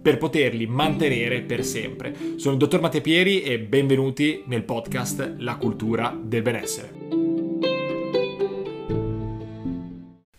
per poterli mantenere per sempre. Sono il dottor Matteo Pieri e benvenuti nel podcast La cultura del benessere.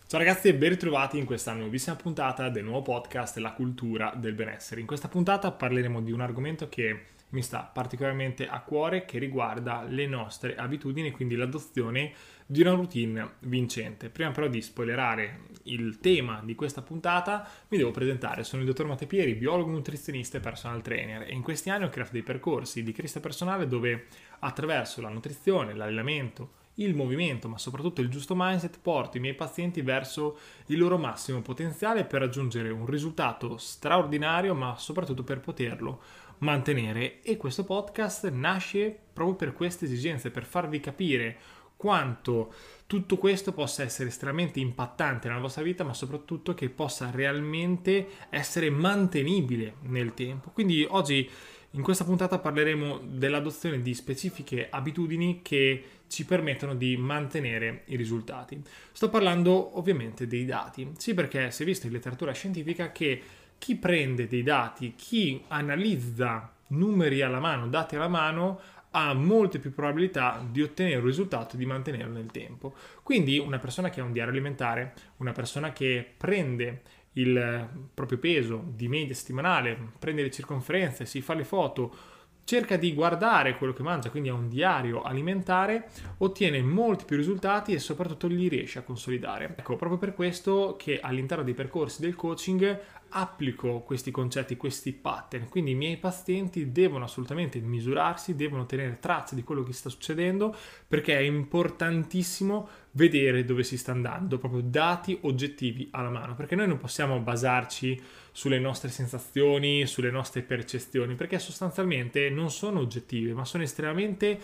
Ciao ragazzi e ben ritrovati in questa nuovissima puntata del nuovo podcast La cultura del benessere. In questa puntata parleremo di un argomento che mi sta particolarmente a cuore che riguarda le nostre abitudini, quindi l'adozione di una routine vincente. Prima però di spoilerare il tema di questa puntata, mi devo presentare. Sono il dottor Matteo Pieri, biologo, nutrizionista e personal trainer e in questi anni ho creato dei percorsi di crescita personale dove attraverso la nutrizione, l'allenamento, il movimento, ma soprattutto il giusto mindset, porto i miei pazienti verso il loro massimo potenziale per raggiungere un risultato straordinario, ma soprattutto per poterlo mantenere. E questo podcast nasce proprio per queste esigenze, per farvi capire quanto tutto questo possa essere estremamente impattante nella vostra vita, ma soprattutto che possa realmente essere mantenibile nel tempo. Quindi oggi in questa puntata parleremo dell'adozione di specifiche abitudini che ci permettono di mantenere i risultati. Sto parlando ovviamente dei dati, sì perché si è visto in letteratura scientifica che chi prende dei dati, chi analizza numeri alla mano, dati alla mano, ha molte più probabilità di ottenere un risultato e di mantenerlo nel tempo. Quindi una persona che ha un diario alimentare, una persona che prende il proprio peso di media settimanale, prende le circonferenze, si fa le foto, cerca di guardare quello che mangia, quindi ha un diario alimentare, ottiene molti più risultati e soprattutto li riesce a consolidare. Ecco, proprio per questo che all'interno dei percorsi del coaching applico questi concetti, questi pattern. Quindi i miei pazienti devono assolutamente misurarsi, devono tenere traccia di quello che sta succedendo perché è importantissimo vedere dove si sta andando, proprio dati oggettivi alla mano, perché noi non possiamo basarci sulle nostre sensazioni, sulle nostre percezioni, perché sostanzialmente non sono oggettive, ma sono estremamente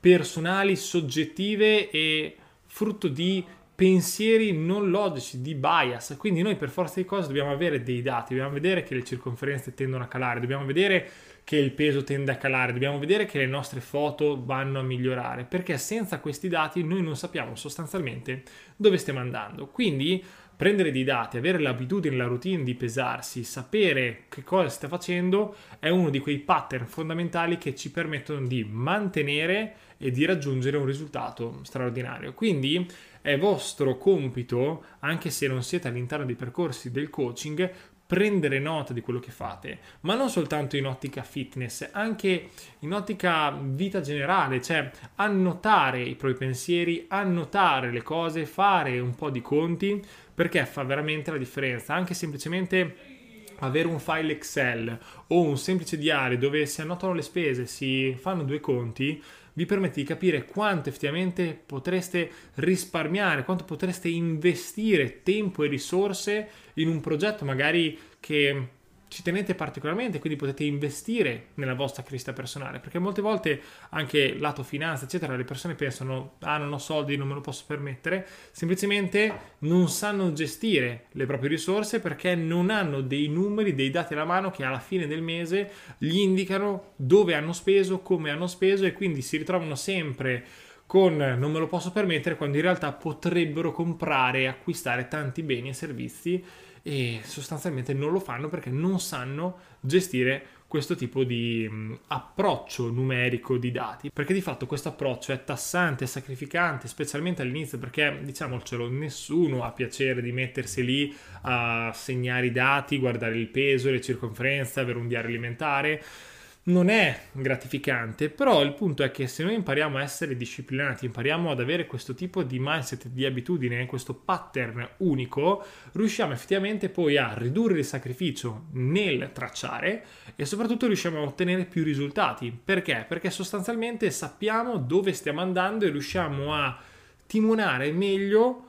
personali, soggettive e frutto di pensieri non logici, di bias. Quindi noi per forza di cose dobbiamo avere dei dati, dobbiamo vedere che le circonferenze tendono a calare, dobbiamo vedere che il peso tende a calare, dobbiamo vedere che le nostre foto vanno a migliorare, perché senza questi dati noi non sappiamo sostanzialmente dove stiamo andando. Quindi prendere dei dati, avere l'abitudine, la routine di pesarsi, sapere che cosa sta facendo è uno di quei pattern fondamentali che ci permettono di mantenere e di raggiungere un risultato straordinario. Quindi è vostro compito, anche se non siete all'interno dei percorsi del coaching, prendere nota di quello che fate, ma non soltanto in ottica fitness, anche in ottica vita generale, cioè annotare i propri pensieri, annotare le cose, fare un po' di conti, perché fa veramente la differenza, anche semplicemente avere un file Excel o un semplice diario dove si annotano le spese, si fanno due conti, vi permette di capire quanto effettivamente potreste risparmiare, quanto potreste investire tempo e risorse in un progetto magari che ci tenete particolarmente, quindi potete investire nella vostra crescita personale, perché molte volte anche lato finanza, eccetera, le persone pensano "Ah, non ho soldi, non me lo posso permettere", semplicemente non sanno gestire le proprie risorse perché non hanno dei numeri, dei dati alla mano che alla fine del mese gli indicano dove hanno speso, come hanno speso e quindi si ritrovano sempre con non me lo posso permettere quando in realtà potrebbero comprare e acquistare tanti beni e servizi e sostanzialmente non lo fanno perché non sanno gestire questo tipo di mm, approccio numerico di dati. Perché di fatto questo approccio è tassante, sacrificante specialmente all'inizio perché diciamocelo nessuno ha piacere di mettersi lì a segnare i dati guardare il peso, le circonferenze avere un diario alimentare non è gratificante, però il punto è che se noi impariamo a essere disciplinati, impariamo ad avere questo tipo di mindset, di abitudine, questo pattern unico, riusciamo effettivamente poi a ridurre il sacrificio nel tracciare e soprattutto riusciamo a ottenere più risultati. Perché? Perché sostanzialmente sappiamo dove stiamo andando e riusciamo a timonare meglio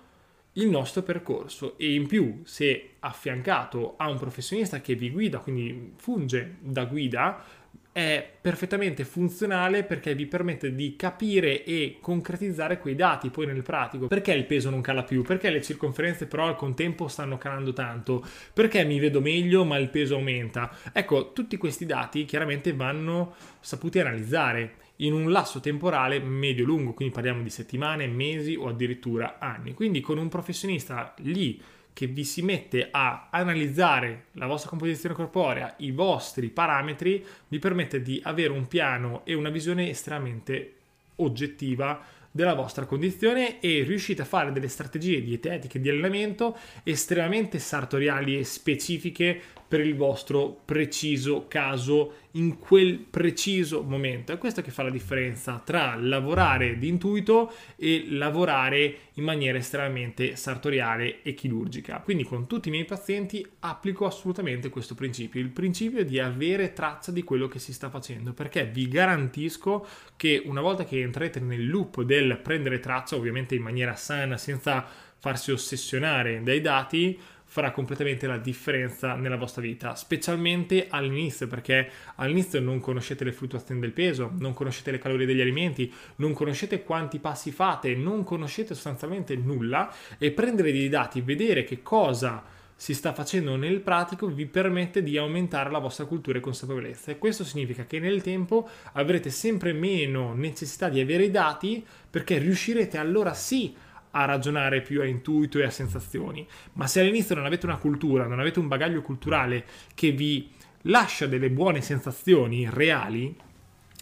il nostro percorso e in più se affiancato a un professionista che vi guida, quindi funge da guida, è perfettamente funzionale perché vi permette di capire e concretizzare quei dati poi nel pratico. Perché il peso non cala più? Perché le circonferenze però al contempo stanno calando tanto? Perché mi vedo meglio ma il peso aumenta? Ecco, tutti questi dati chiaramente vanno saputi analizzare in un lasso temporale medio-lungo, quindi parliamo di settimane, mesi o addirittura anni. Quindi con un professionista lì che vi si mette a analizzare la vostra composizione corporea, i vostri parametri, vi permette di avere un piano e una visione estremamente oggettiva della vostra condizione e riuscite a fare delle strategie dietetiche di allenamento estremamente sartoriali e specifiche per il vostro preciso caso in quel preciso momento. È questo che fa la differenza tra lavorare di intuito e lavorare in maniera estremamente sartoriale e chirurgica. Quindi con tutti i miei pazienti applico assolutamente questo principio, il principio di avere traccia di quello che si sta facendo, perché vi garantisco che una volta che entrete nel loop del prendere traccia, ovviamente in maniera sana, senza farsi ossessionare dai dati, farà completamente la differenza nella vostra vita, specialmente all'inizio, perché all'inizio non conoscete le fluttuazioni del peso, non conoscete le calorie degli alimenti, non conoscete quanti passi fate, non conoscete sostanzialmente nulla e prendere dei dati, vedere che cosa si sta facendo nel pratico vi permette di aumentare la vostra cultura e consapevolezza. E questo significa che nel tempo avrete sempre meno necessità di avere i dati perché riuscirete allora sì a ragionare più a intuito e a sensazioni, ma se all'inizio non avete una cultura, non avete un bagaglio culturale che vi lascia delle buone sensazioni reali,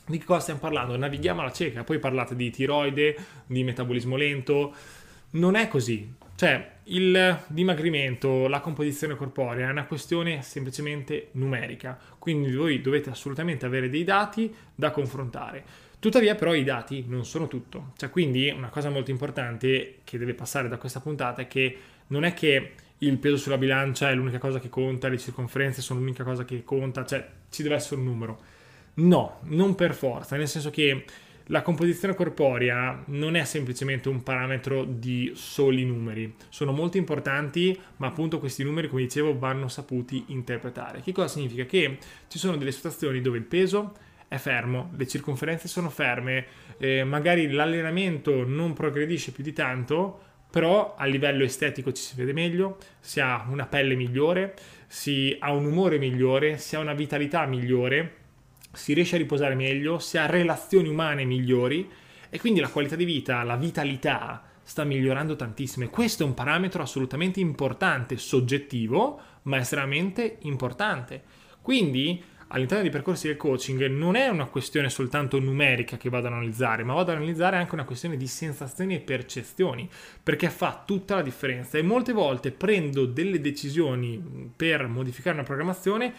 di che cosa stiamo parlando? Navighiamo alla cieca, poi parlate di tiroide, di metabolismo lento, non è così. Cioè, il dimagrimento, la composizione corporea è una questione semplicemente numerica, quindi voi dovete assolutamente avere dei dati da confrontare. Tuttavia però i dati non sono tutto, cioè quindi una cosa molto importante che deve passare da questa puntata è che non è che il peso sulla bilancia è l'unica cosa che conta, le circonferenze sono l'unica cosa che conta, cioè ci deve essere un numero. No, non per forza, nel senso che la composizione corporea non è semplicemente un parametro di soli numeri, sono molto importanti, ma appunto questi numeri, come dicevo, vanno saputi interpretare. Che cosa significa? Che ci sono delle situazioni dove il peso è fermo, le circonferenze sono ferme, eh, magari l'allenamento non progredisce più di tanto, però a livello estetico ci si vede meglio, si ha una pelle migliore, si ha un umore migliore, si ha una vitalità migliore, si riesce a riposare meglio, si ha relazioni umane migliori e quindi la qualità di vita, la vitalità sta migliorando tantissimo e questo è un parametro assolutamente importante, soggettivo, ma estremamente importante. Quindi all'interno dei percorsi del coaching non è una questione soltanto numerica che vado ad analizzare, ma vado ad analizzare anche una questione di sensazioni e percezioni, perché fa tutta la differenza. E molte volte prendo delle decisioni per modificare una programmazione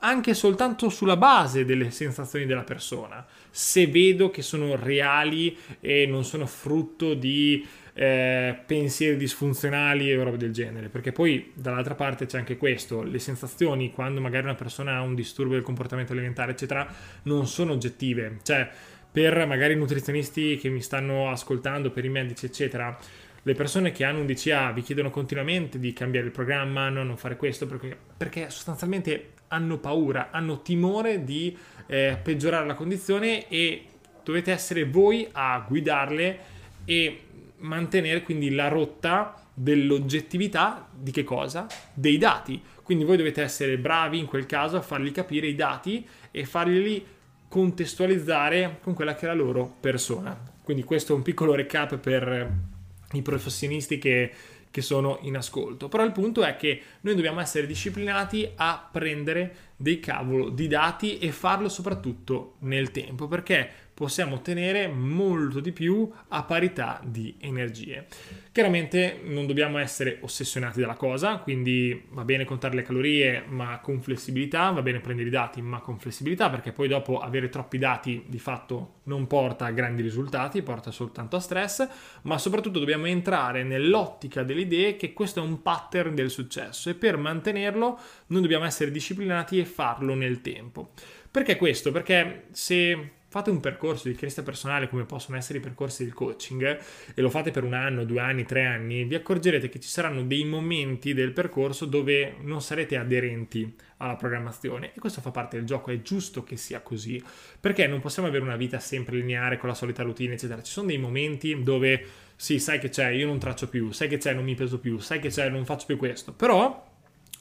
anche soltanto sulla base delle sensazioni della persona, se vedo che sono reali e non sono frutto di eh, pensieri disfunzionali e roba del genere, perché poi dall'altra parte c'è anche questo, le sensazioni quando magari una persona ha un disturbo del comportamento alimentare, eccetera, non sono oggettive, cioè per magari i nutrizionisti che mi stanno ascoltando, per i medici, eccetera, le persone che hanno un DCA vi chiedono continuamente di cambiare il programma, no, non fare questo, perché, perché sostanzialmente hanno paura, hanno timore di eh, peggiorare la condizione e dovete essere voi a guidarle e mantenere quindi la rotta dell'oggettività di che cosa? Dei dati. Quindi voi dovete essere bravi in quel caso a fargli capire i dati e farglieli contestualizzare con quella che è la loro persona. Quindi questo è un piccolo recap per i professionisti che, che sono in ascolto. Però il punto è che noi dobbiamo essere disciplinati a prendere dei cavolo di dati e farlo soprattutto nel tempo, perché possiamo ottenere molto di più a parità di energie. Chiaramente non dobbiamo essere ossessionati dalla cosa, quindi va bene contare le calorie ma con flessibilità, va bene prendere i dati ma con flessibilità perché poi dopo avere troppi dati di fatto non porta a grandi risultati, porta soltanto a stress, ma soprattutto dobbiamo entrare nell'ottica delle idee che questo è un pattern del successo e per mantenerlo non dobbiamo essere disciplinati e farlo nel tempo. Perché questo? Perché se fate un percorso di crescita personale come possono essere i percorsi del coaching e lo fate per un anno, due anni, tre anni, vi accorgerete che ci saranno dei momenti del percorso dove non sarete aderenti alla programmazione e questo fa parte del gioco, è giusto che sia così, perché non possiamo avere una vita sempre lineare con la solita routine, eccetera. Ci sono dei momenti dove sì, sai che c'è, io non traccio più, sai che c'è, non mi peso più, sai che c'è, non faccio più questo, però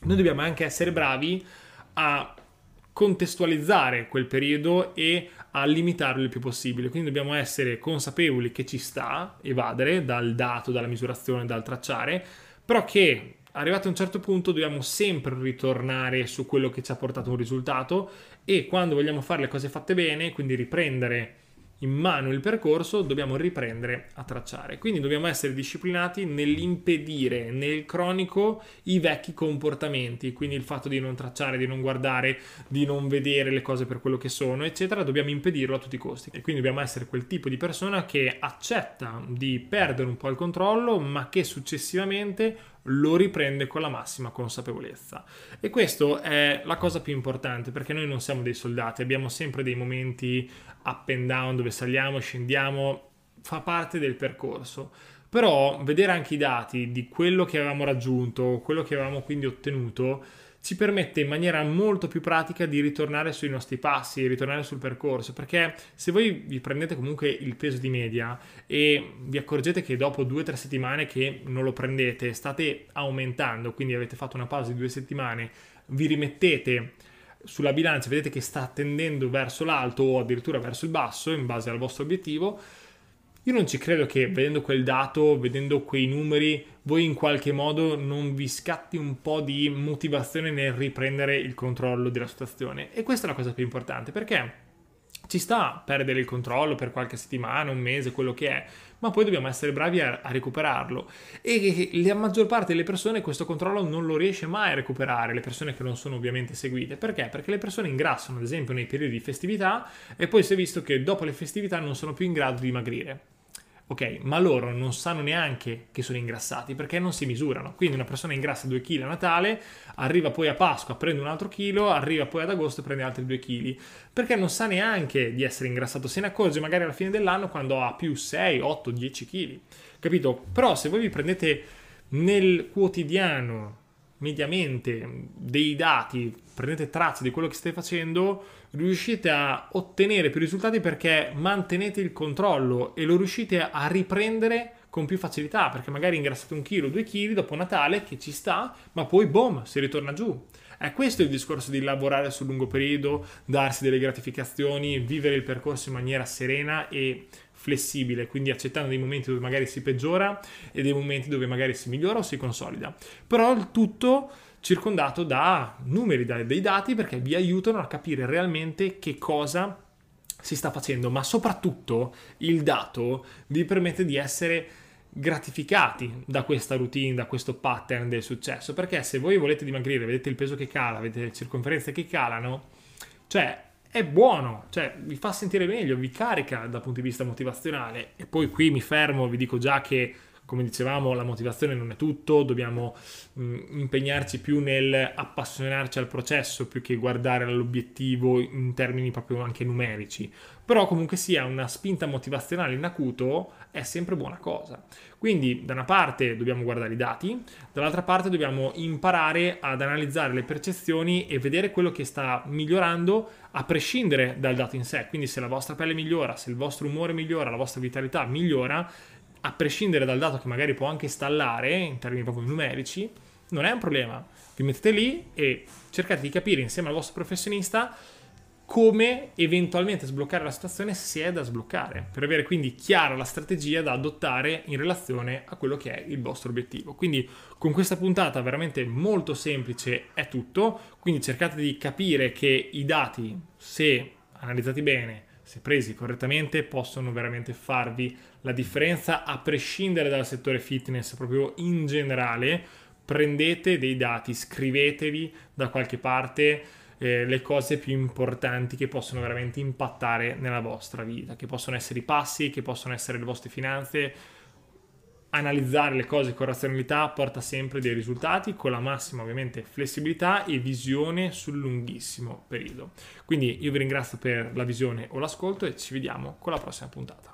noi dobbiamo anche essere bravi a contestualizzare quel periodo e a limitarlo il più possibile. Quindi dobbiamo essere consapevoli che ci sta evadere dal dato, dalla misurazione, dal tracciare, però che arrivato a un certo punto dobbiamo sempre ritornare su quello che ci ha portato un risultato e quando vogliamo fare le cose fatte bene, quindi riprendere in mano il percorso, dobbiamo riprendere a tracciare. Quindi dobbiamo essere disciplinati nell'impedire nel cronico i vecchi comportamenti, quindi il fatto di non tracciare, di non guardare, di non vedere le cose per quello che sono, eccetera, dobbiamo impedirlo a tutti i costi. E quindi dobbiamo essere quel tipo di persona che accetta di perdere un po' il controllo, ma che successivamente lo riprende con la massima consapevolezza. E questo è la cosa più importante perché noi non siamo dei soldati, abbiamo sempre dei momenti up and down dove saliamo, scendiamo, fa parte del percorso. Però vedere anche i dati di quello che avevamo raggiunto, quello che avevamo quindi ottenuto, ci permette in maniera molto più pratica di ritornare sui nostri passi, ritornare sul percorso, perché se voi vi prendete comunque il peso di media e vi accorgete che dopo due o tre settimane che non lo prendete, state aumentando, quindi avete fatto una pausa di due settimane, vi rimettete sulla bilancia, vedete che sta tendendo verso l'alto o addirittura verso il basso in base al vostro obiettivo, io non ci credo che vedendo quel dato, vedendo quei numeri, voi in qualche modo non vi scatti un po' di motivazione nel riprendere il controllo della situazione. E questa è la cosa più importante perché ci sta perdere il controllo per qualche settimana, un mese, quello che è, ma poi dobbiamo essere bravi a, a, recuperarlo. E la maggior parte delle persone questo controllo non lo riesce mai a recuperare, le persone che non sono ovviamente seguite. Perché? Perché le persone ingrassano, ad esempio, nei periodi di festività e poi si è visto che dopo le festività non sono più in grado di dimagrire. Ok, ma loro non sanno neanche che sono ingrassati perché non si misurano. Quindi una persona ingrassa 2 kg a Natale, arriva poi a Pasqua, prende un altro chilo, arriva poi ad agosto e prende altri 2 kg. Perché non sa neanche di essere ingrassato, se ne accorge magari alla fine dell'anno quando ha più 6, 8, 10 kg. Capito? Però se voi vi prendete nel quotidiano mediamente dei dati, prendete traccia di quello che state facendo, riuscite a ottenere più risultati perché mantenete il controllo e lo riuscite a riprendere con più facilità perché magari ingrassate un chilo, due chili dopo Natale che ci sta, ma poi boom, si ritorna giù. È questo il discorso di lavorare sul lungo periodo, darsi delle gratificazioni, vivere il percorso in maniera serena e flessibile, quindi accettando dei momenti dove magari si peggiora e dei momenti dove magari si migliora o si consolida. Però il tutto circondato da numeri, da dei dati perché vi aiutano a capire realmente che cosa si sta facendo, ma soprattutto il dato vi permette di essere gratificati da questa routine, da questo pattern del successo, perché se voi volete dimagrire, vedete il peso che cala, vedete le circonferenze che calano, cioè è buono, cioè vi fa sentire meglio, vi carica dal punto di vista motivazionale. E poi qui mi fermo, vi dico già che come dicevamo, la motivazione non è tutto, dobbiamo mh, mm, impegnarci più nel appassionarci al processo più che guardare all'obiettivo in termini proprio anche numerici. Però comunque sia una spinta motivazionale in acuto è sempre buona cosa. Quindi da una parte dobbiamo guardare i dati, dall'altra parte dobbiamo imparare ad analizzare le percezioni e vedere quello che sta migliorando a prescindere dal dato in sé. Quindi se la vostra pelle migliora, se il vostro umore migliora, la vostra vitalità migliora, a prescindere dal dato che magari può anche stallare in termini proprio numerici, non è un problema. Vi mettete lì e cercate di capire insieme al vostro professionista come eventualmente sbloccare la situazione se è da sbloccare, per avere quindi chiara la strategia da adottare in relazione a quello che è il vostro obiettivo. Quindi con questa puntata veramente molto semplice è tutto, quindi cercate di capire che i dati, se analizzati bene, se presi correttamente, possono veramente farvi la differenza a prescindere dal settore fitness, proprio in generale. Prendete dei dati, scrivetevi da qualche parte eh, le cose più importanti che possono veramente impattare nella vostra vita, che possono essere i passi, che possono essere le vostre finanze, analizzare le cose con razionalità porta sempre dei risultati con la massima ovviamente flessibilità e visione sul lunghissimo periodo. Quindi io vi ringrazio per la visione o l'ascolto e ci vediamo con la prossima puntata.